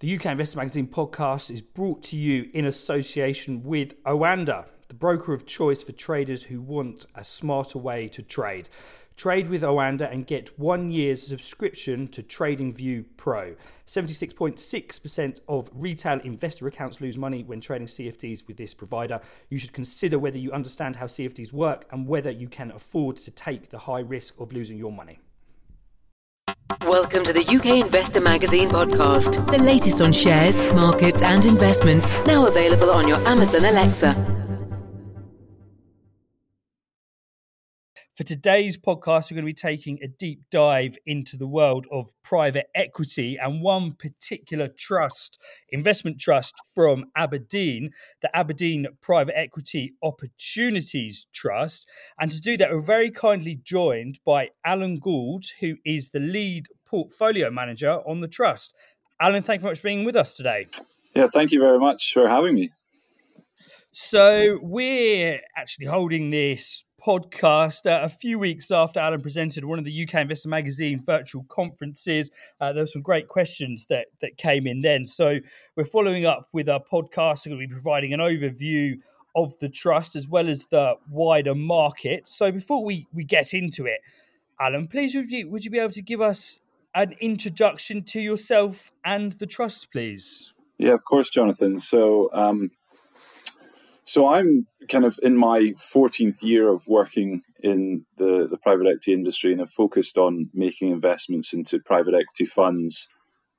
The UK Investor Magazine podcast is brought to you in association with Oanda, the broker of choice for traders who want a smarter way to trade. Trade with Oanda and get one year's subscription to TradingView Pro. 76.6% of retail investor accounts lose money when trading CFDs with this provider. You should consider whether you understand how CFDs work and whether you can afford to take the high risk of losing your money. Welcome to the UK Investor Magazine podcast, the latest on shares, markets, and investments. Now available on your Amazon Alexa. For today's podcast, we're going to be taking a deep dive into the world of private equity and one particular trust, investment trust from abrdn, the abrdn Private Equity Opportunities Trust. And to do that, we're very kindly joined by Alan Gauld, who is the lead portfolio manager on the trust. Alan, thank you very much for being with us today. Yeah, thank you very much for having me. So, we're actually holding this podcast uh, a few weeks after Alan presented one of the UK Investor Magazine virtual conferences. Uh, there were some great questions that that came in then. So we're following up with our podcast. We're going to be providing an overview of the trust as well as the wider market. So before we we get into it, Alan, please would you would you be able to give us an introduction to yourself and the trust, please? Yeah, of course, Jonathan. So. Um, so I'm kind of in my 14th year of working in the, the private equity industry and have focused on making investments into private equity funds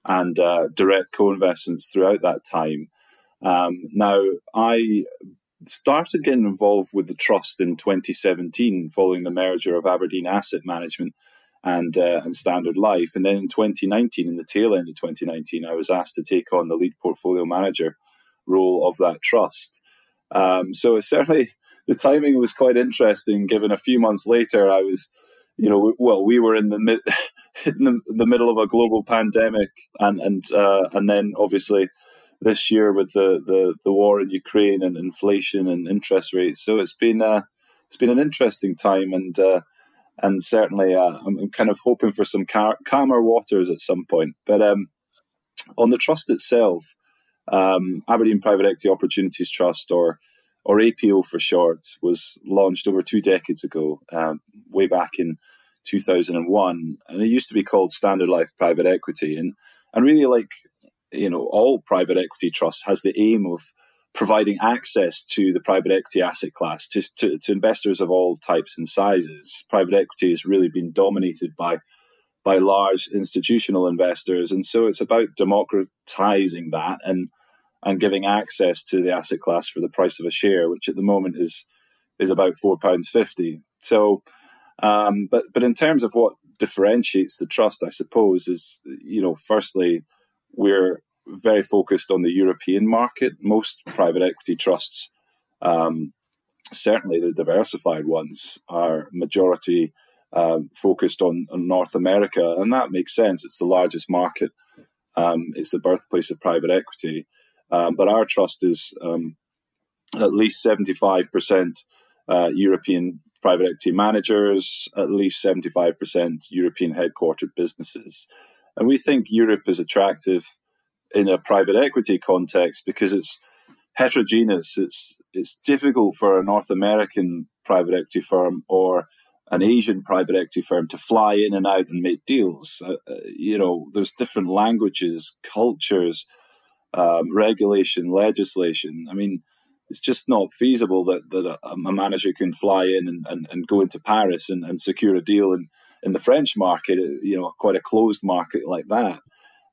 and uh, direct co-investments throughout that time. Um, now, I started getting involved with the trust in 2017 following the merger of Aberdeen Asset Management and uh, and Standard Life, and then in 2019, in the tail end of 2019, I was asked to take on the lead portfolio manager role of that trust. Um, so certainly the timing was quite interesting. Given a few months later, I was, you know, well, we were in the mid, in the, the middle of a global pandemic, and and uh, and then obviously this year with the, the the war in Ukraine and inflation and interest rates. So it's been uh, it's been an interesting time, and uh, and certainly uh, I'm kind of hoping for some car- calmer waters at some point. But um, on the trust itself, um, abrdn Private Equity Opportunities Trust, or or APO for short, was launched over two decades ago, um, way back in 2001, and it used to be called Standard Life Private Equity, and and really like you know all private equity trusts has the aim of providing access to the private equity asset class to, to, to investors of all types and sizes. Private equity has really been dominated by by large institutional investors, and so it's about democratizing that and and giving access to the asset class for the price of a share, which at the moment is is about four pounds fifty. So, um, but but in terms of what differentiates the trust, I suppose is you know, firstly, we're very focused on the European market. Most private equity trusts, um, certainly the diversified ones, are majority um, focused on, on, North America, and that makes sense. It's the largest market. Um, it's the birthplace of private equity. Um, but our trust is um, at least 75% uh, European private equity managers, at least 75% European headquartered businesses. And we think Europe is attractive in a private equity context because it's heterogeneous. It's it's difficult for a North American private equity firm or an Asian private equity firm to fly in and out and make deals. Uh, uh you know, there's different languages, cultures, um, regulation, legislation. I mean, it's just not feasible that, that a, a manager can fly in and, and, and go into Paris and, and secure a deal in, in the French market, you know, quite a closed market like that.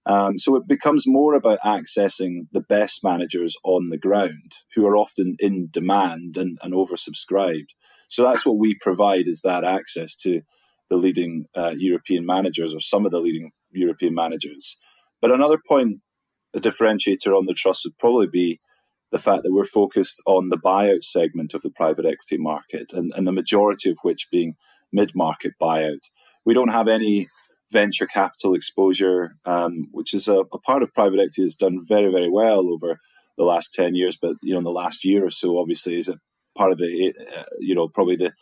Um, so it becomes more about accessing the best managers on the ground who are often in demand and, and oversubscribed. So that's what we provide is that access to the leading uh, European managers or some of the leading European managers. But another point a differentiator on the trust would probably be the fact that we're focused on the buyout segment of the private equity market, and, and the majority of which being mid market buyout. We don't have any venture capital exposure, um, which is a, a, part of private equity that's done very, very well over the last 10 years. But, you know, in the last year or so, obviously, is a part of the, uh, you know, probably the,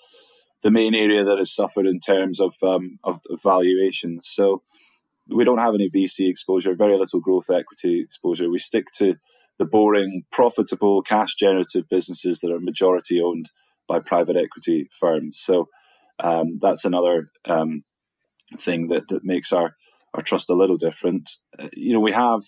the main area that has suffered in terms of, um, of, valuations. So, we don't have any VC exposure, very little growth equity exposure. We stick to the boring, profitable, cash generative businesses that are majority owned by private equity firms. So um, that's another um, thing that, that makes our, our trust a little different. Uh, you know, we have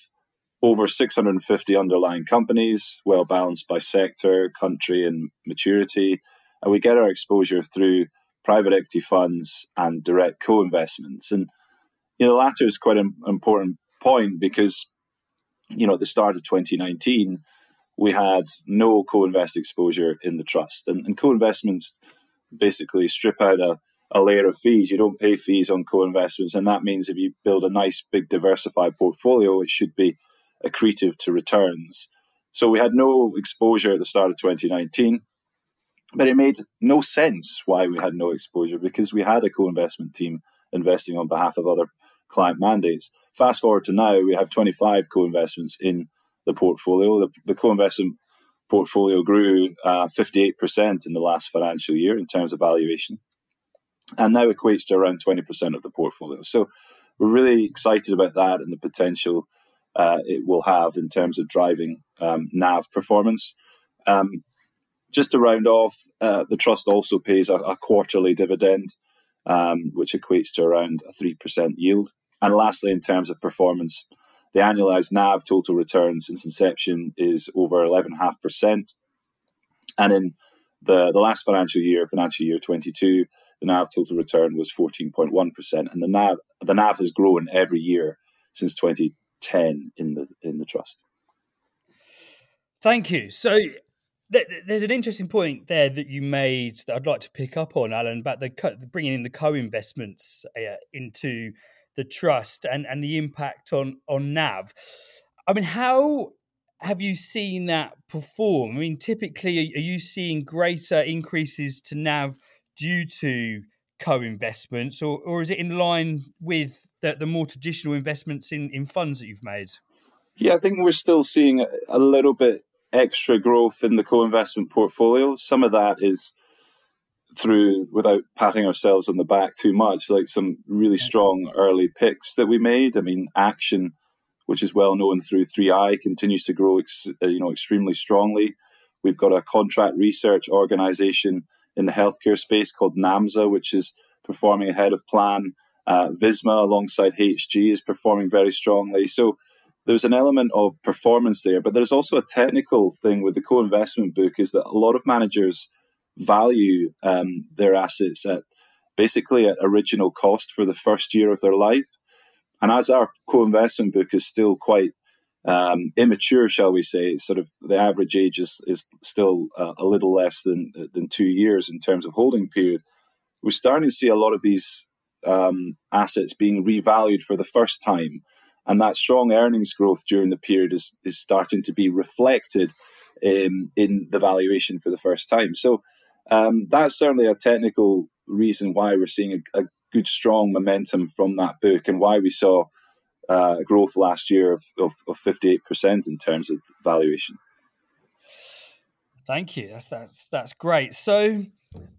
over 650 underlying companies, well balanced by sector, country, and maturity. And we get our exposure through private equity funds and direct co investments. And you know, the latter is quite an important point because, you know, at the start of 2019, we had no co-invest exposure in the trust. And, and co-investments basically strip out a, a layer of fees. You don't pay fees on co-investments. And that means if you build a nice, big, diversified portfolio, it should be accretive to returns. So we had no exposure at the start of 2019. But it made no sense why we had no exposure because we had a co-investment team investing on behalf of other client mandates. Fast forward to now, we have 25 co-investments in the portfolio. The, the co-investment portfolio grew uh, 58% in the last financial year in terms of valuation, and now equates to around 20% of the portfolio. So we're really excited about that and the potential uh, it will have in terms of driving um, NAV performance. Um, just to round off, uh, the trust also pays a, a quarterly dividend um, which equates to around a 3% yield. And lastly, in terms of performance, the annualized NAV total return since inception is over 11.5%. And in the, the last financial year, financial year 22, the NAV total return was 14.1%. And the NAV, the NAV has grown every year since 2010 in the, in the trust. Thank you. So there's an interesting point there that you made that I'd like to pick up on, Alan, about the bringing in the co-investments uh, into the trust and, and the impact on on NAV. I mean, how have you seen that perform? I mean, typically, are you seeing greater increases to NAV due to co-investments, or, or is it in line with the, the more traditional investments in, in funds that you've made? Yeah, I think we're still seeing a little bit extra growth in the co-investment portfolio. Some of that is through, without patting ourselves on the back too much, like some really strong early picks that we made. I mean, Action, which is well known through 3i, continues to grow, ex- you know, extremely strongly. We've got a contract research organization in the healthcare space called NAMSA, which is performing ahead of plan. Uh, Visma, alongside HG, is performing very strongly. So there's an element of performance there, but there's also a technical thing with the co-investment book is that a lot of managers value um, their assets at basically at original cost for the first year of their life. And as our co-investment book is still quite um, immature, shall we say, sort of the average age is, is still uh, a little less than than two years in terms of holding period. We're starting to see a lot of these um, assets being revalued for the first time and that strong earnings growth during the period is, is starting to be reflected um, in the valuation for the first time. So um, that's certainly a technical reason why we're seeing a, a, good, strong momentum from that book and why we saw uh, growth last year of, of, of 58% in terms of valuation. Thank you. That's that's that's great. So,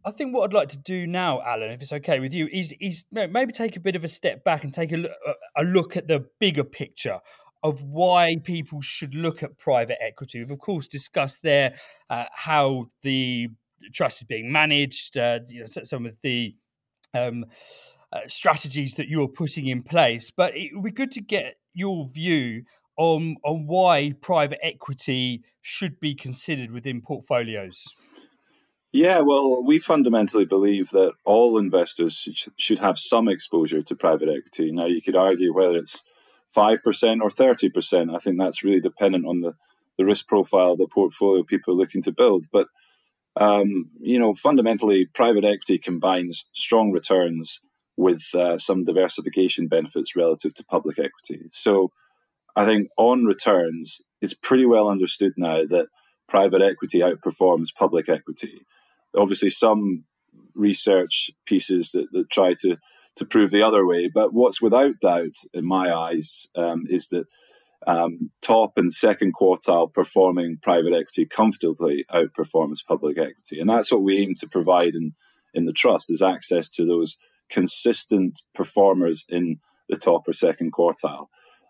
I think what I'd like to do now, Alan, if it's okay with you, is is maybe take a bit of a step back and take a look, a look at the bigger picture of why people should look at private equity. We've of course discussed there uh, how the trust is being managed, uh, you know, some of the um, uh, strategies that you're putting in place, but it would be good to get your view on on why private equity should be considered within portfolios. Yeah, well, we fundamentally believe that all investors should have some exposure to private equity. Now, you could argue whether it's 5% or 30%. I think that's really dependent on the, the risk profile of the portfolio people are looking to build. But, um, you know, fundamentally, private equity combines strong returns with uh, some diversification benefits relative to public equity. So, I think on returns, it's pretty well understood now that private equity outperforms public equity. Obviously, some research pieces that, that try to to prove the other way. But what's without doubt, in my eyes, um, is that um, top and second quartile performing private equity comfortably outperforms public equity, and that's what we aim to provide in in the trust is access to those consistent performers in the top or second quartile.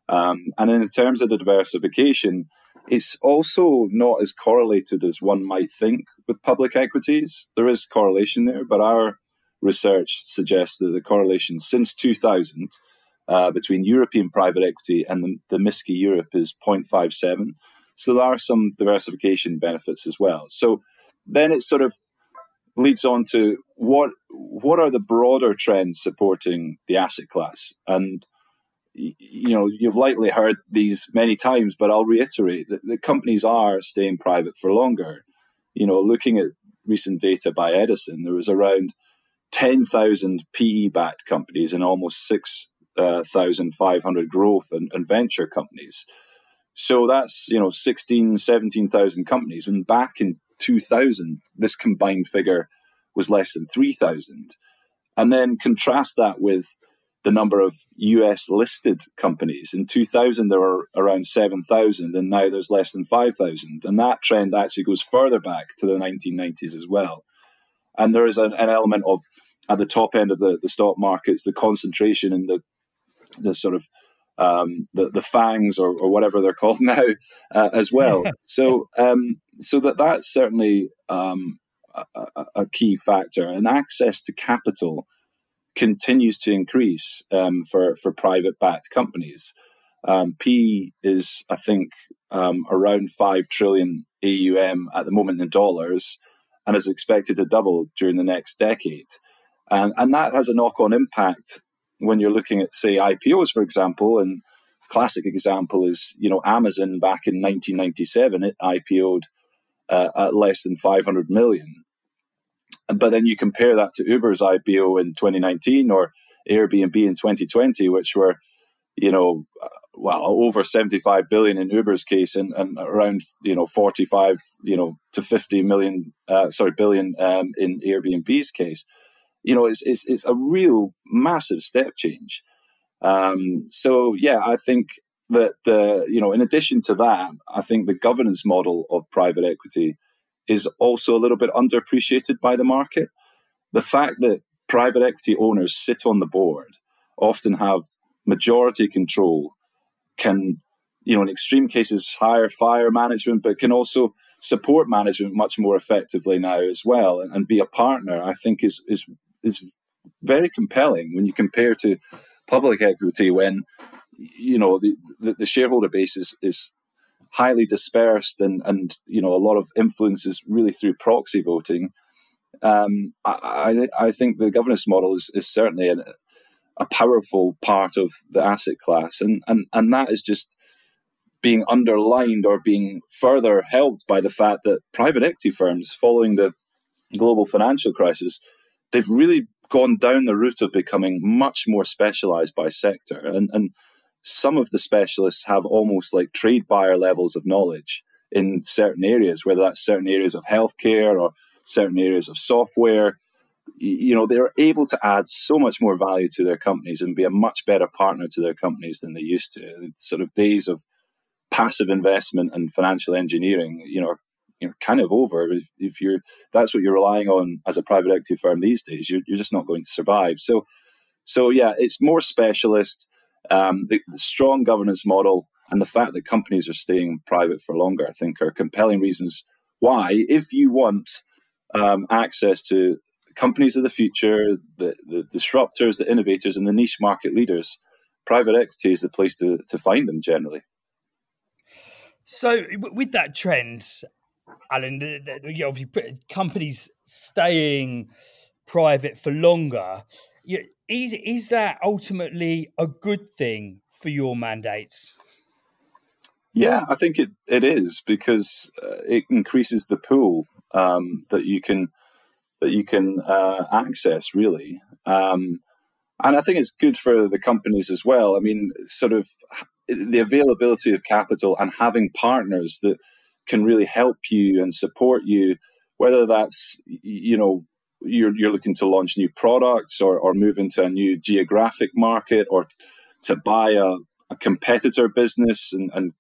Um, and in terms of the diversification, it's also not as correlated as one might think with public equities. There is correlation there, but our research suggests that the correlation since 2000 uh, between European private equity and the, the MSCI Europe is 0.57. So there are some diversification benefits as well. So then it's sort of leads on to what what are the broader trends supporting the asset class and you know you've likely heard these many times but i'll reiterate that the companies are staying private for longer you know looking at recent data by edison there was around 10,000 PE backed companies and almost 6,500 uh, growth and, and, venture companies. So that's, you know, 16, 17,000 companies. And back in 2000, this combined figure was less than 3,000. And then contrast that with the number of US listed companies. In 2000, there were around 7,000, and now there's less than 5,000. And that trend actually goes further back to the 1990s as well. And there is an, an element of, at the top end of the, the stock markets, the concentration and the, the sort of um, the, the FAANGs or, or whatever they're called now uh, as well. so, um, so that that's certainly um, a, a, key factor. And access to capital continues to increase um, for, for private backed companies. Um, PE is, I think, um, around 5 trillion AUM at the moment in dollars and is expected to double during the next decade. And, and that has a knock on impact when you're looking at, say, IPOs, for example. And classic example is, you know, Amazon back in 1997, it IPO'd uh, at less than 500 million. But then you compare that to Uber's IPO in 2019 or Airbnb in 2020, which were, you know, well over 75 billion in Uber's case and, and around you know 45 you know to 50 million uh, sorry billion um, in Airbnb's case you know it's, it's it's a real massive step change um, so yeah I think that the uh, you know in addition to that I think the governance model of private equity is also a little bit underappreciated by the market the fact that private equity owners sit on the board often have majority control can, you know, in extreme cases, hire fire management, but can also support management much more effectively now as well, and, and be a partner. I think is is is very compelling when you compare to public equity when you know the, the, the shareholder base is, is highly dispersed and and you know a lot of influence is really through proxy voting. Um, I, I think the governance model is, is certainly an, a powerful part of the asset class, and and and that is just being underlined or being further helped by the fact that private equity firms, following the global financial crisis, they've really gone down the route of becoming much more specialized by sector, and and some of the specialists have almost like trade buyer levels of knowledge in certain areas, whether that's certain areas of healthcare or certain areas of software. You know they're able to add so much more value to their companies and be a much better partner to their companies than they used to. It's sort of days of passive investment and financial engineering you know you know kind of over. If, if you're that's what you're relying on as a private equity firm these days you're, you're just not going to survive. So so yeah it's more specialist um, the, the strong governance model and the fact that companies are staying private for longer i think are compelling reasons why if you want um, access to companies of the future, the, the disruptors, the innovators, and the niche market leaders, private equity is the place to, to find them generally. So, with that trend, Alan, you know, companies staying private for longer, is is that ultimately a good thing for your mandates? Yeah, I think it, it is because uh, it increases the pool um, that you can that you can uh, access, really. Um, and I think it's good for the companies as well. I mean, sort of the availability of capital and having partners that can really help you and support you, whether that's, you know, you're, you're looking to launch new products or, or move into a new geographic market or to buy a, a competitor business and, and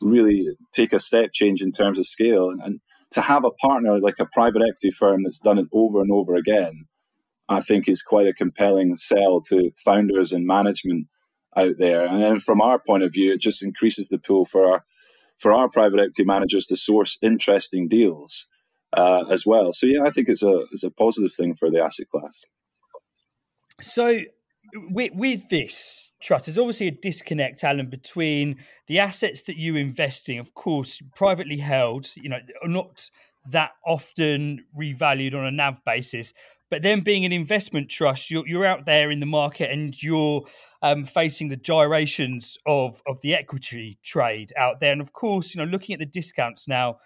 really take a step change in terms of scale. And, and to have a partner like a private equity firm that's done it over and over again, I think is quite a compelling sell to founders and management out there. And then from our point of view, it just increases the pool for our for our private equity managers to source interesting deals uh, as well. So yeah, I think it's a it's a positive thing for the asset class. So with, with this trust, there's obviously a disconnect, Alan, between the assets that you invest in, of course, privately held, you know, are not that often revalued on a NAV basis. But then being an investment trust, you're, you're out there in the market and you're um, facing the gyrations of, of the equity trade out there. And of course, you know, looking at the discounts now,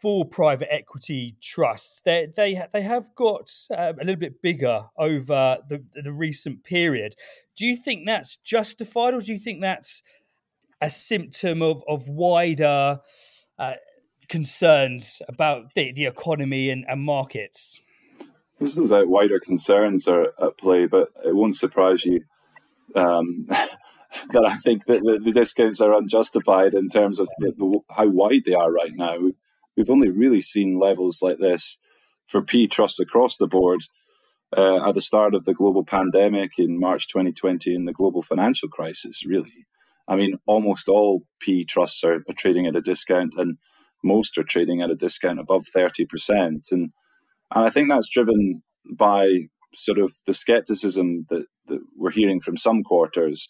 for private equity trusts, they they they have got um, a little bit bigger over the the recent period. Do you think that's justified, or do you think that's a symptom of of wider uh, concerns about the, the economy and, and markets? There's no doubt wider concerns are at play, but it won't surprise you um, that I think that the, the, discounts are unjustified in terms of the, the, how wide they are right now. We've only really seen levels like this for PE trusts across the board uh, at the start of the global pandemic in March 2020 and the global financial crisis, really. I mean, almost all PE trusts are, are trading at a discount, and most are trading at a discount above 30%. And, and I think that's driven by sort of the skepticism that, that we're hearing from some quarters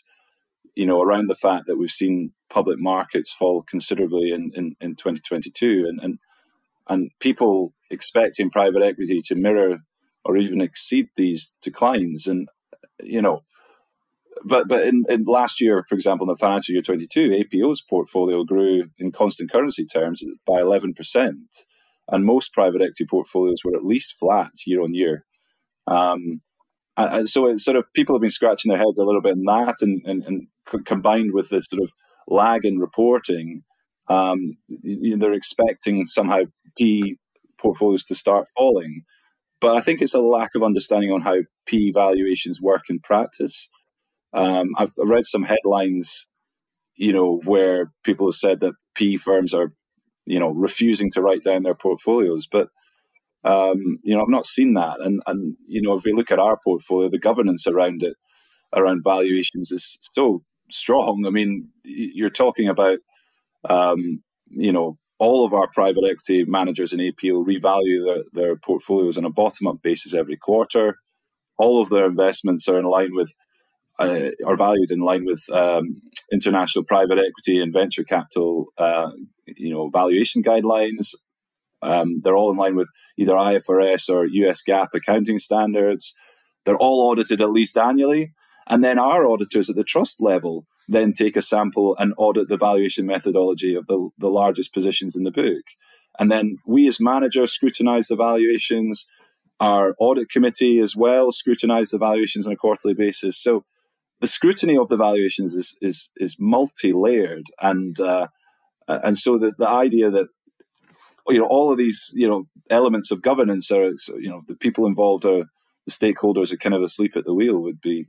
you know, around the fact that we've seen public markets fall considerably in, in, in 2022 and, and, and people expecting private equity to mirror or even exceed these declines. And, you know, but but in, in last year, for example, in the financial year 22, APO's portfolio grew in constant currency terms by 11%. And most private equity portfolios were at least flat year on year. Um, and so it's sort of people have been scratching their heads a little bit in that, and, and, and combined with this sort of lag in reporting, um, you know, they're expecting somehow PE portfolios to start falling. But I think it's a lack of understanding on how PE valuations work in practice. Um, I've read some headlines, you know, where people have said that PE firms are, you know, refusing to write down their portfolios, but um, you know, I've not seen that. And and you know, if we look at our portfolio, the governance around it, around valuations, is so strong. I mean, you're talking about, um, you know, all of our private equity managers in APO revalue their, their portfolios on a bottom up basis every quarter. All of their investments are in line with, uh, are valued in line with um, international private equity and venture capital, uh, you know, valuation guidelines. Um, they're all in line with either IFRS or US GAAP accounting standards. They're all audited at least annually. And then our auditors at the trust level then take a sample and audit the valuation methodology of the, the largest positions in the book. And then we as managers scrutinize the valuations. Our audit committee as well scrutinize the valuations on a quarterly basis. So the scrutiny of the valuations is is, is multi-layered and uh, and so the, the idea that you know all of these you know elements of governance are you know the people involved are the stakeholders are kind of asleep at the wheel would be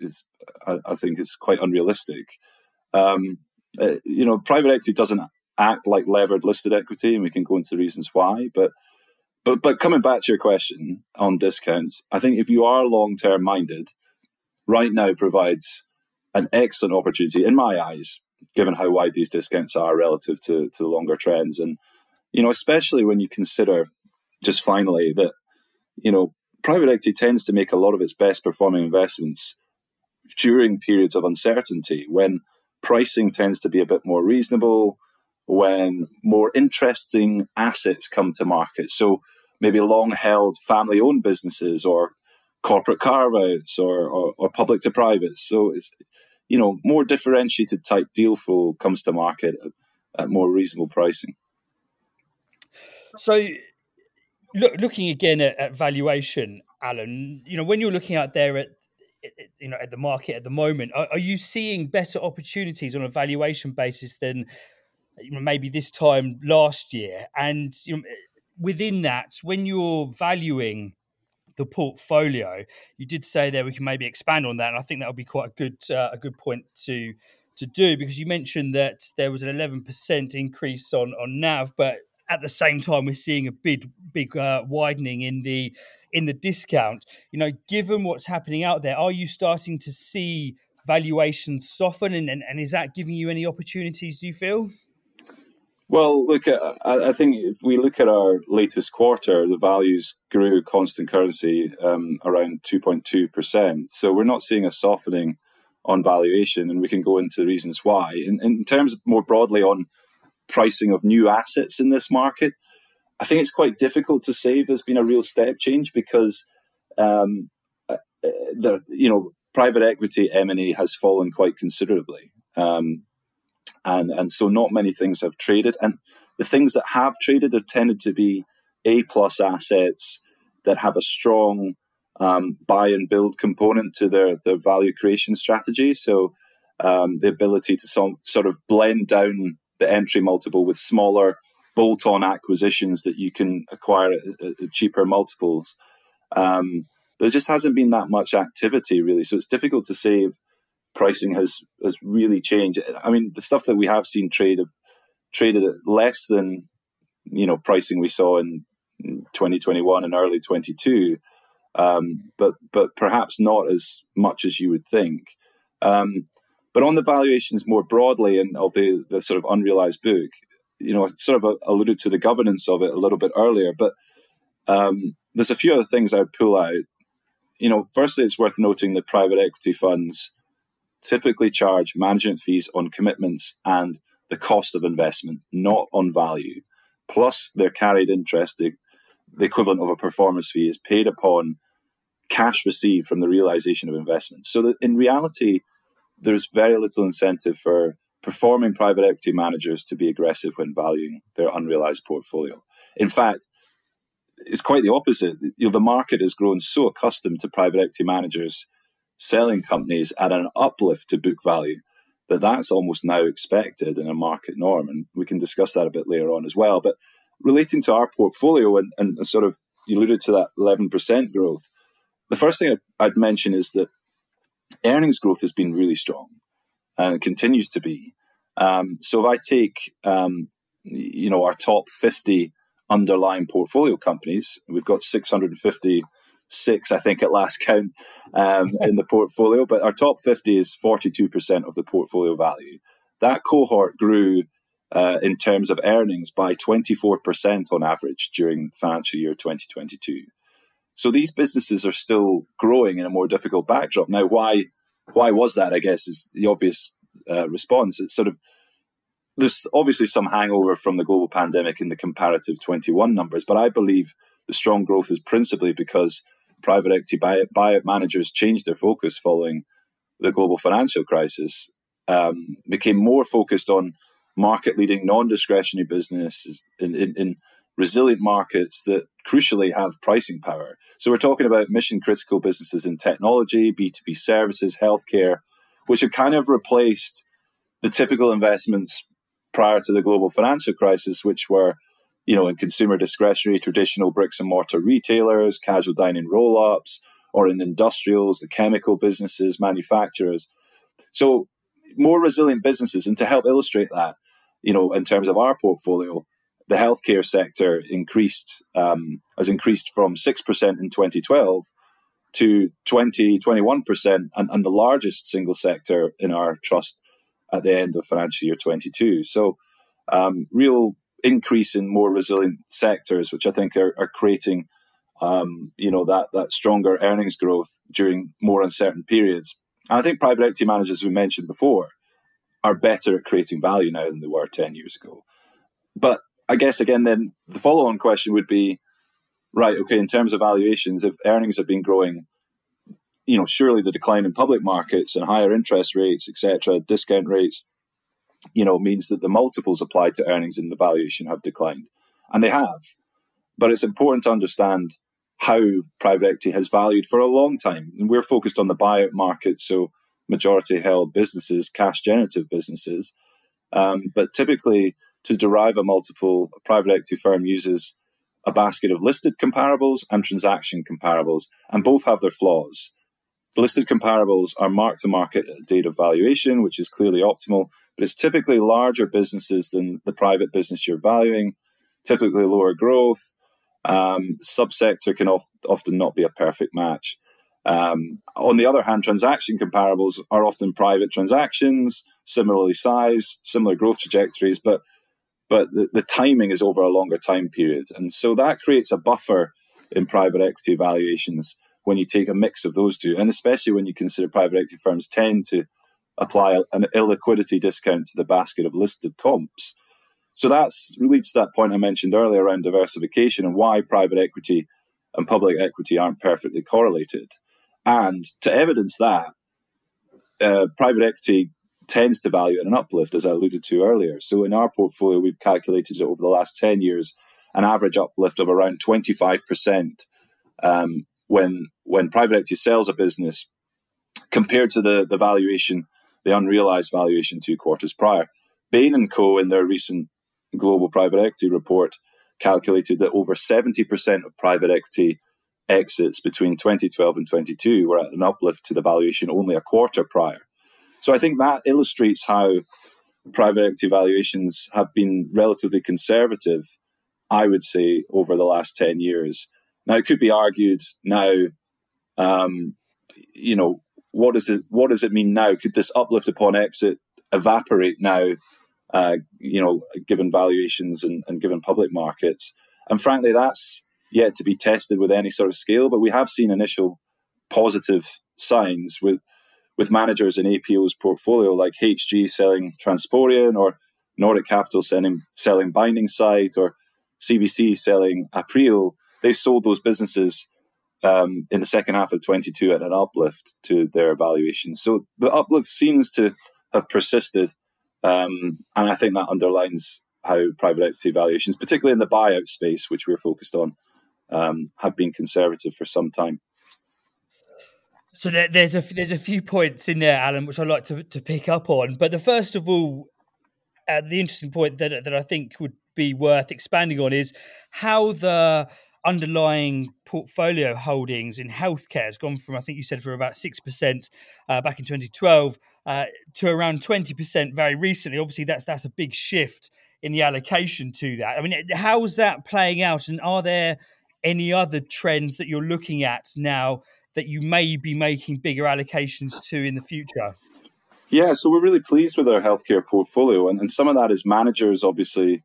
is I, I think is quite unrealistic. Um, uh, you know, private equity doesn't act like levered listed equity, and we can go into the reasons why. But but but coming back to your question on discounts, I think if you are long term minded, right now provides an excellent opportunity in my eyes, given how wide these discounts are relative to to longer trends, and you know, especially when you consider just finally that you know private equity tends to make a lot of its best performing investments during periods of uncertainty when pricing tends to be a bit more reasonable, when more interesting assets come to market. So maybe long held family owned businesses or corporate carve outs or, or, or, public to private. So it's, you know, more differentiated type deal flow comes to market at, at more reasonable pricing. So look, looking again at, at valuation, Alan, you know, when you're looking out there at you know at the market at the moment are, are, you seeing better opportunities on a valuation basis than maybe this time last year? And you know, within that when you're valuing the portfolio you did say there we can maybe expand on that and i think that would be quite a good uh, a good point to to do because you mentioned that there was an 11% increase on on nav but at the same time we're seeing a big big uh, widening in the in the discount you know given what's happening out there are you starting to see valuations soften, and, and, and is that giving you any opportunities? Do you feel? Well, look, I think if we look at our latest quarter, the values grew constant currency um, around 2.2%. So we're not seeing a softening on valuation, and we can go into reasons why. In, in terms more broadly on pricing of new assets in this market, I think it's quite difficult to say there's been a real step change because um, uh, the you know private equity M and A has fallen quite considerably, um, and and so not many things have traded, and the things that have traded have tended to be A plus assets that have a strong um, buy and build component to their their value creation strategy. So um, the ability to sort of blend down the entry multiple with smaller bolt-on acquisitions that you can acquire at, at cheaper multiples. Um, there just hasn't been that much activity really, so it's difficult to say if pricing has has really changed. I mean, the stuff that we have seen trade have traded at less than you know pricing we saw in 2021 and early 22 um, but but perhaps not as much as you would think. Um, but on the valuations more broadly and of the, the sort of unrealized book, you know, I sort of alluded to the governance of it a little bit earlier, but um, there's a few other things I'd pull out. You know, firstly, it's worth noting that private equity funds typically charge management fees on commitments and the cost of investment, not on value. Plus, their carried interest, the, the equivalent of a performance fee, is paid upon cash received from the realization of investments. So that in reality, there's very little incentive for performing private equity managers to be aggressive when valuing their unrealized portfolio. In fact, it's quite the opposite. You know, the market has grown so accustomed to private equity managers selling companies at an uplift to book value that that's almost now expected in a market norm. And we can discuss that a bit later on as well. But relating to our portfolio and, and sort of you alluded to that 11% growth, the first thing I'd mention is that earnings growth has been really strong and continues to be. Um, so if I take, um, you know, our top 50 underlying portfolio companies, we've got 656, I think, at last count um, in the portfolio, but our top 50 is 42% of the portfolio value. That cohort grew uh, in terms of earnings by 24% on average during financial year 2022. So these businesses are still growing in a more difficult backdrop. Now, why why was that? I guess is the obvious uh, response. It's sort of there's obviously some hangover from the global pandemic in the comparative 21 numbers, but I believe the strong growth is principally because private equity buyout, managers changed their focus following the global financial crisis, um, became more focused on market leading non discretionary businesses in, in, in resilient markets that crucially have pricing power. So we're talking about mission critical businesses in technology, B2B services, healthcare, which have kind of replaced the typical investments prior to the global financial crisis, which were, you know, in consumer discretionary, traditional bricks and mortar retailers, casual dining roll ups, or in industrials, the chemical businesses, manufacturers. So more resilient businesses. And to help illustrate that, you know, in terms of our portfolio, the healthcare sector increased um, has increased from six percent in 2012 to 20, 21 percent, and, the largest single sector in our trust at the end of financial year 22. So, um, real increase in more resilient sectors, which I think are, are creating, um, you know, that that stronger earnings growth during more uncertain periods. And I think private equity managers, we mentioned before, are better at creating value now than they were 10 years ago. But I guess again, then the follow on question would be right, okay, in terms of valuations, if earnings have been growing, you know, surely the decline in public markets and higher interest rates, etc., discount rates, you know, means that the multiples applied to earnings in the valuation have declined. And they have. But it's important to understand how private equity has valued for a long time. And we're focused on the buyout market, so majority held businesses, cash generative businesses. Um, but typically, to derive a multiple, a private equity firm uses a basket of listed comparables and transaction comparables, and both have their flaws. Listed comparables are mark to market at date of valuation, which is clearly optimal, but it's typically larger businesses than the private business you're valuing, typically lower growth. Um, subsector can of, often not be a perfect match. Um, on the other hand, transaction comparables are often private transactions, similarly sized, similar growth trajectories, but but the, the timing is over a longer time period, and so that creates a buffer in private equity valuations when you take a mix of those two, and especially when you consider private equity firms tend to apply an illiquidity discount to the basket of listed comps. So that leads to that point I mentioned earlier around diversification and why private equity and public equity aren't perfectly correlated. And to evidence that, uh, private equity tends to value at an uplift, as I alluded to earlier. So in our portfolio, we've calculated over the last 10 years an average uplift of around 25% um, when, when private equity sells a business compared to the, the valuation, the unrealized valuation two quarters prior. Bain Co. in their recent global private equity report calculated that over 70% of private equity exits between 2012 and 22 were at an uplift to the valuation only a quarter prior. So I think that illustrates how private equity valuations have been relatively conservative, I would say, over the last 10 years. Now, it could be argued now, um, you know, what does it what does it mean now? Could this uplift upon exit evaporate now uh, you know, given valuations and, and given public markets. And frankly, that's yet to be tested with any sort of scale. But we have seen initial positive signs with with managers in APO's portfolio, like HG selling Transporeon or Nordic Capital selling selling Binding Site or CVC selling April. They've sold those businesses um, in the second half of 22 at an uplift to their valuation. So the uplift seems to have persisted um, and I think that underlines how private equity valuations, particularly in the buyout space, which we're focused on, um, have been conservative for some time. So there, there's a there's a few points in there, Alan, which I'd like to, to pick up on. But the first of all, uh, the interesting point that that I think would be worth expanding on is how the underlying portfolio holdings in healthcare has gone from, I think you said, for about 6% uh, back in 2012 uh, to around 20% very recently. Obviously, that's that's a big shift in the allocation to that. I mean, how's that playing out? And are there any other trends that you're looking at now that you may be making bigger allocations to in the future? Yeah, so we're really pleased with our healthcare portfolio. And, and some of that is managers, obviously,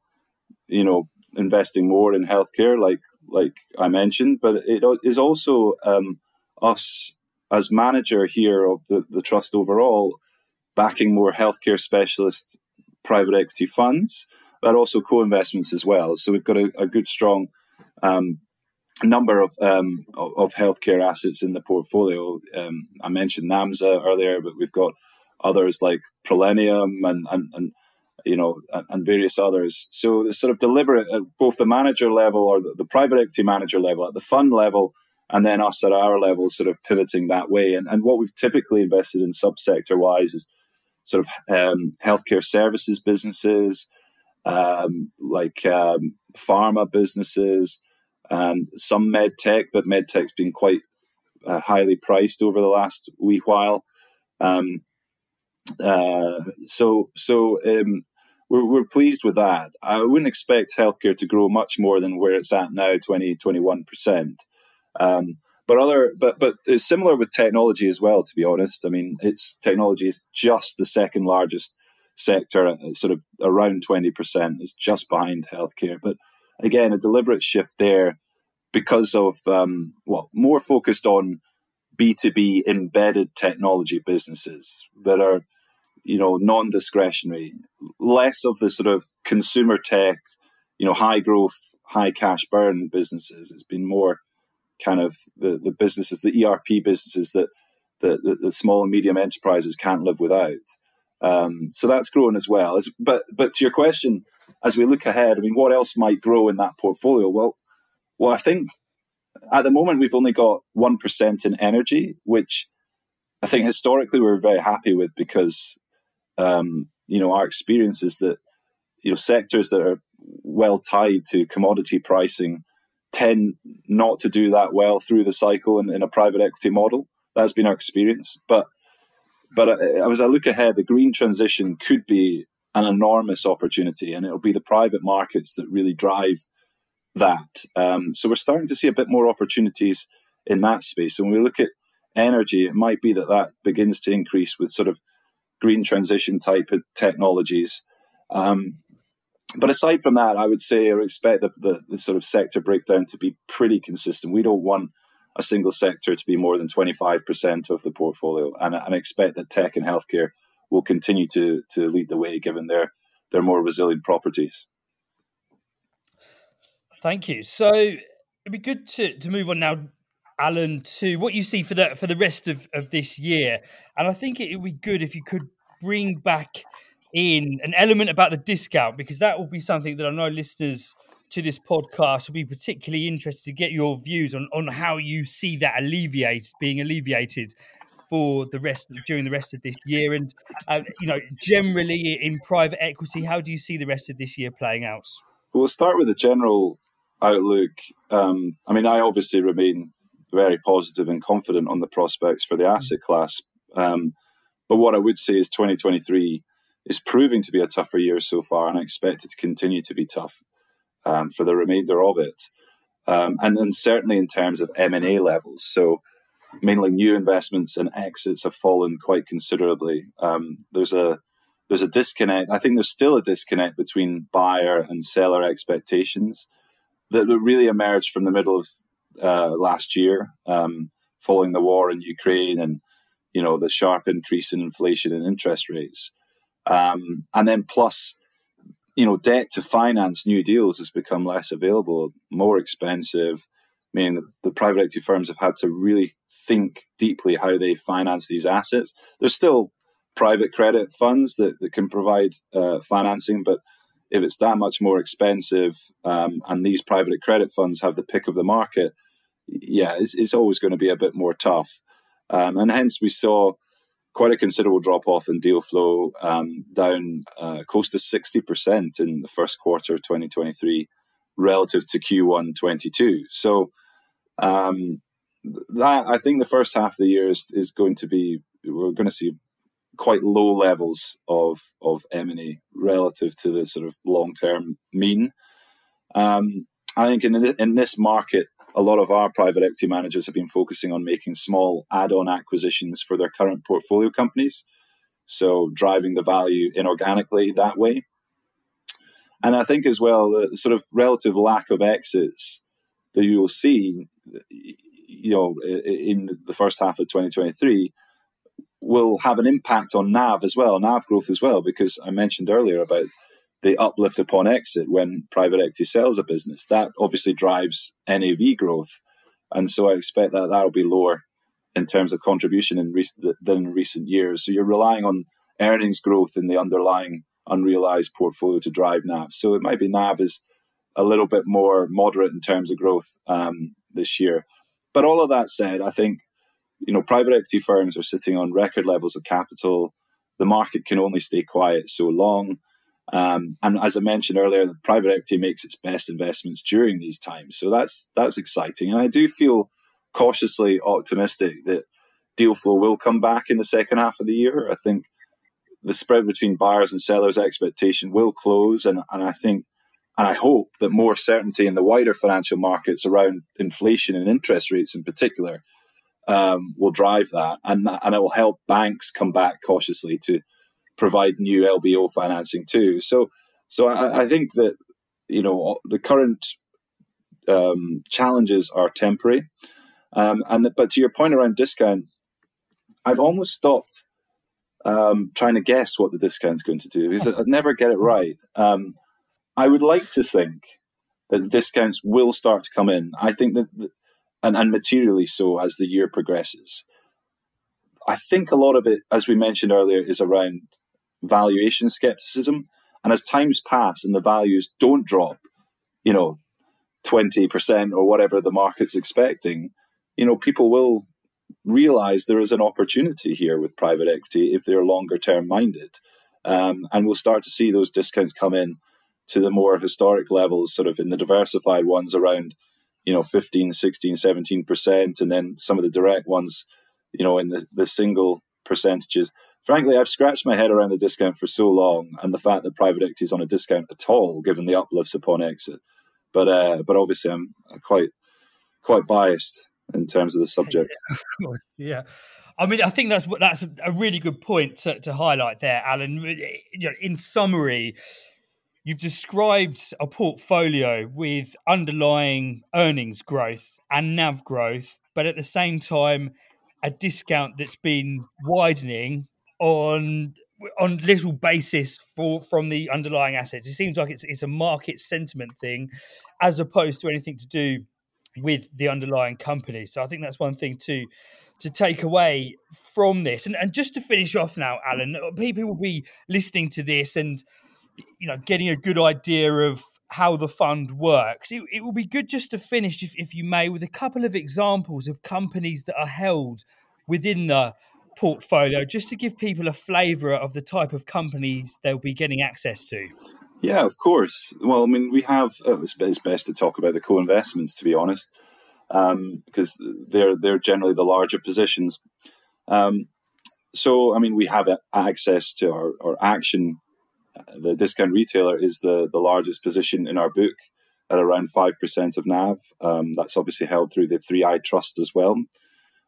you know, investing more in healthcare, like like I mentioned, but it is also um, us as manager here of the, the trust overall backing more healthcare specialist private equity funds, but also co-investments as well. So we've got a, a good strong um, number of, um, of healthcare assets in the portfolio. Um, I mentioned NAMSA earlier, but we've got others like Prollenium and, and, and you know, and, and, various others. So it's sort of deliberate at both the manager level or the, the, private equity manager level, at the fund level, and then us at our level, sort of pivoting that way. And, and what we've typically invested in subsector wise is sort of um, healthcare services businesses, um, like um, pharma businesses, and some med tech, but med tech's been quite uh, highly priced over the last wee while. Um, uh, so, so um, we're, we're pleased with that. I wouldn't expect healthcare to grow much more than where it's at now, 20, 21%. Um, but other, but but it's similar with technology as well. To be honest, I mean, it's technology is just the second largest sector, uh, sort of around twenty percent, is just behind healthcare. But again, a deliberate shift there because of um, well, more focused on B two B embedded technology businesses that are you know, non-discretionary, less of the sort of consumer tech, you know, high growth, high cash burn businesses. It's been more kind of the, the businesses, the ERP businesses that the, the, small and medium enterprises can't live without. Um, so that's growing as well. But but to your question, as we look ahead, I mean, what else might grow in that portfolio? Well, well, I think at the moment we've only got one percent in energy, which I think historically we we're very happy with because um, you know, our experience is that you know sectors that are well tied to commodity pricing tend not to do that well through the cycle in, in a private equity model. That's been our experience. But but uh, as I look ahead, the green transition could be an enormous opportunity, and it'll be the private markets that really drive that. Um, so we're starting to see a bit more opportunities in that space. And when we look at energy, it might be that that begins to increase with sort of green transition type of technologies. Um, but aside from that, I would say or expect the, the, the, sort of sector breakdown to be pretty consistent. We don't want a single sector to be more than 25% of the portfolio. And, and I expect that tech and healthcare will continue to, to lead the way given their, their more resilient properties. Thank you. So it'd be good to, to move on now, Alan, to what you see for the for the rest of, of this year. And I think it would be good if you could bring back in an element about the discount because that will be something that I know listeners to this podcast will be particularly interested to get your views on, on how you see that alleviate being alleviated for the rest during the rest of this year. And uh, you know generally in private equity how do you see the rest of this year playing out? We'll start with the general outlook. Um, i mean i obviously remain very positive and confident on the prospects for the asset class. Um, but what i would say is 2023 is proving to be a tougher year so far, and I expect it to continue to be tough um, for the remainder of it. Um, and then certainly in terms of M and A levels, so mainly new investments and exits have fallen quite considerably. Um, there's a there's a disconnect. I think there's still a disconnect between buyer and seller expectations that, that really emerged from the middle of uh, last year, um, following the war in Ukraine and you know the sharp increase in inflation and interest rates. Um, and then plus, you know, debt to finance new deals has become less available, more expensive. Meaning the, the private equity firms have had to really think deeply how they finance these assets. There's still private credit funds that, that can provide uh, financing, but if it's that much more expensive um, and these private credit funds have the pick of the market, yeah, it's, it's always going to be a bit more tough. Um, and hence we saw quite a considerable drop off in deal flow, um, down uh, close to 60% in the first quarter of 2023 relative to Q1 22. So, um, that I think the first half of the year is, is going to be, we're going to see quite low levels of, of M&A relative to the sort of long term mean. Um, I think in, in this market, a lot of our private equity managers have been focusing on making small add-on acquisitions for their current portfolio companies so driving the value inorganically that way and i think as well the sort of relative lack of exits that you will see you know in the first half of 2023 will have an impact on nav as well nav growth as well because i mentioned earlier about the uplift upon exit when private equity sells a business. That obviously drives NAV growth. And so I expect that that'll be lower in terms of contribution in recent, than in recent years. So you're relying on earnings growth in the underlying unrealized portfolio to drive NAV. So it might be NAV is a little bit more moderate in terms of growth um, this year. But all of that said, I think you know private equity firms are sitting on record levels of capital. The market can only stay quiet so long. Um, and as I mentioned earlier, private equity makes its best investments during these times. So that's that's exciting. And I do feel cautiously optimistic that deal flow will come back in the second half of the year. I think the spread between buyers and sellers' expectation will close, and, and I think and I hope that more certainty in the wider financial markets around inflation and interest rates in particular um, will drive that, and and it will help banks come back cautiously to provide new LBO financing too. So, so I, I think that you know the current um, challenges are temporary, um, and the, but to your point around discount, I've almost stopped um, trying to guess what the discount's going to do because I never get it right. Um, I would like to think that discounts will start to come in. I think that, and, and materially so as the year progresses. I think a lot of it, as we mentioned earlier, is around valuation skepticism. And as times pass and the values don't drop, you know, 20% or whatever the market's expecting, you know, people will realize there is an opportunity here with private equity if they're longer term minded. Um, and we'll start to see those discounts come in to the more historic levels, sort of in the diversified ones around, you know, 15, 16, 17%, and then some of the direct ones, you know, in the, the single percentages frankly, I've scratched my head around the discount for so long, and the fact that private equity is on a discount at all, given the uplifts upon exit. But uh, but obviously, I'm quite quite biased in terms of the subject. yeah. I mean, I think that's that's a really good point to, to highlight there, Alan. You know, in summary, you've described a portfolio with underlying earnings growth and NAV growth, but at the same time, a discount that's been widening on on little basis for from the underlying assets. It seems like it's it's a market sentiment thing, as opposed to anything to do with the underlying company. So I think that's one thing to to take away from this. And and just to finish off now, Alan, people will be listening to this and you know getting a good idea of how the fund works. It, it will be good just to finish, if, if you may, with a couple of examples of companies that are held within the portfolio, just to give people a flavour of the type of companies they'll be getting access to. Yeah, of course. Well, I mean, we have. Uh, it's best to talk about the co-investments, to be honest, um, because they're they're generally the larger positions. Um, so, I mean, we have access to our, our Action. The discount retailer is the the largest position in our book at around five percent of NAV. Um, that's obviously held through the 3i Trust as well.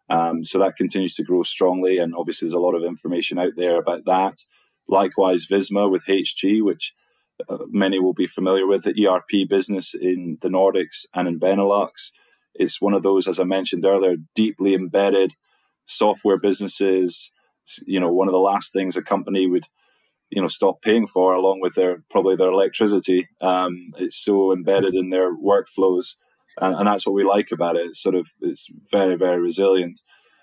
Um, so that continues to grow strongly, and obviously there's a lot of information out there about that. Likewise, Visma with HG, which uh, many will be familiar with, the ERP business in the Nordics and in Benelux. It's one of those, as I mentioned earlier, deeply embedded software businesses. You know, one of the last things a company would, you know, stop paying for, along with their probably their electricity. Um, it's so embedded in their workflows and, and, that's what we like about it. It's sort of it's very very resilient.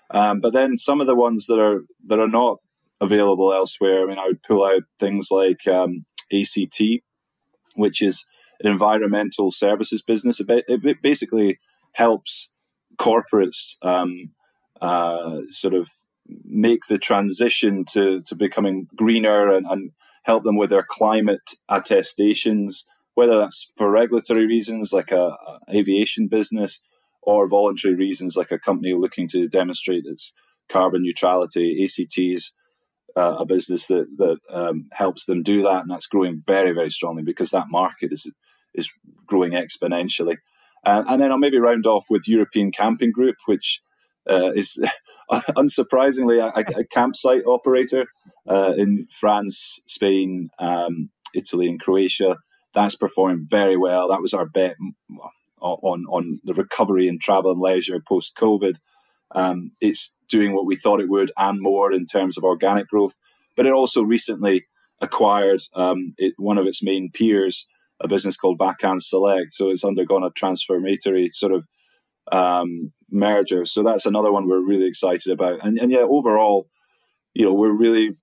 Um, but then some of the ones that are that are not available elsewhere. I mean, I would pull out things like um, ACT, which is an environmental services business. It, basically helps corporates um, uh, sort of make the transition to, to becoming greener and, and help them with their climate attestations whether that's for regulatory reasons like a, a, aviation business or voluntary reasons like a company looking to demonstrate its carbon neutrality. ACT's uh, a business that that um, helps them do that, and that's growing very very strongly because that market is is growing exponentially. Uh, and then I'll maybe round off with European Camping Group, which uh, is unsurprisingly a, a, campsite operator uh, in France, Spain, um, Italy, and Croatia that's performing very well. That was our bet on on the recovery in travel and leisure post COVID. Um, it's doing what we thought it would and more in terms of organic growth. But it also recently acquired um, it, one of its main peers, a business called Vacances Select. So it's undergone a transformatory sort of um, merger. So that's another one we're really excited about. And, and yeah, overall, you know, we're really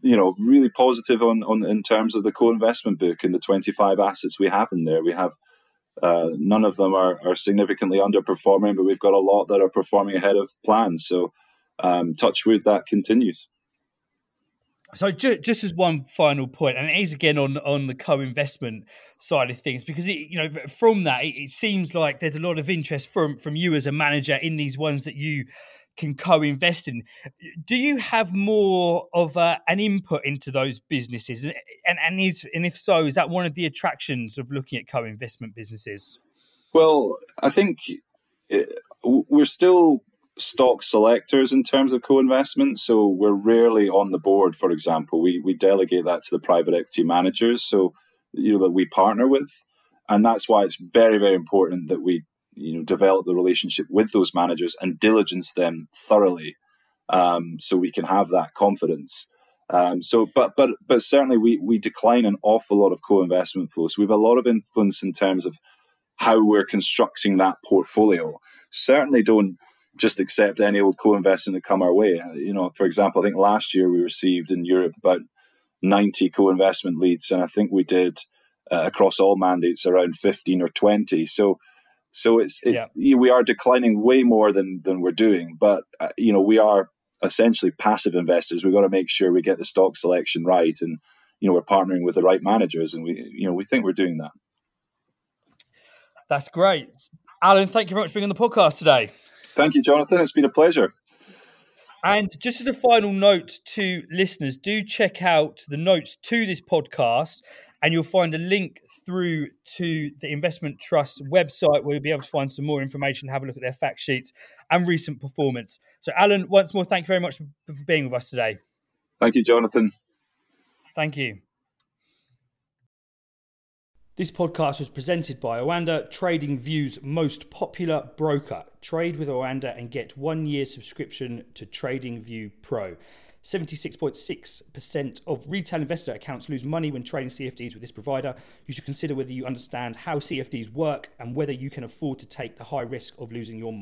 you know, really positive on, on in terms of the co-investment book and the 25 assets we have in there. We have uh, none of them are, are significantly underperforming, but we've got a lot that are performing ahead of plans. So, um, touch wood, that continues. So ju- just as one final point, and it is again on on the co-investment side of things, because it, you know from that it, it, seems like there's a lot of interest from from you as a manager in these ones that you can co-invest in. Do you have more of an input into those businesses, and and is and if so, is that one of the attractions of looking at co-investment businesses? Well, I think eh, it, we're still stock selectors in terms of co-investment, so we're rarely on the board. For example, we we delegate that to the private equity managers, so you know that we partner with, and that's why it's very very important that we you know develop the relationship with those managers and diligence them thoroughly um, so we can have that confidence. Um, so but but but certainly we we decline an awful lot of co-investment flow so we have a lot of influence in terms of how we're constructing that portfolio. Certainly don't just accept any old co-investment that come our way you know for example i think last year we received in europe about 90 co-investment leads and i think we did uh, across all mandates around 15 or 20 so so it's it's yeah. we are declining way more than than we're doing, but uh, you know we are essentially passive investors. We've got to make sure we get the stock selection right, and you know we're partnering with the right managers, and we you know we think we're doing that. That's great, Alan. Thank you very much for being on the podcast today. Thank you, Jonathan. It's been a pleasure. And just as a final note to listeners, do check out the notes to this podcast and you'll find a link through to the Investment Trust website where you'll be able to find some more information, have a look at their fact sheets and recent performance. So, Alan, once more, thank you very much for being with us today. Thank you, Jonathan. Thank you. This podcast was presented by Oanda, TradingView's most popular broker. Trade with Oanda and get one year subscription to TradingView Pro. 76.6% of retail investor accounts lose money when trading CFDs with this provider. You should consider whether you understand how CFDs work and whether you can afford to take the high risk of losing your money.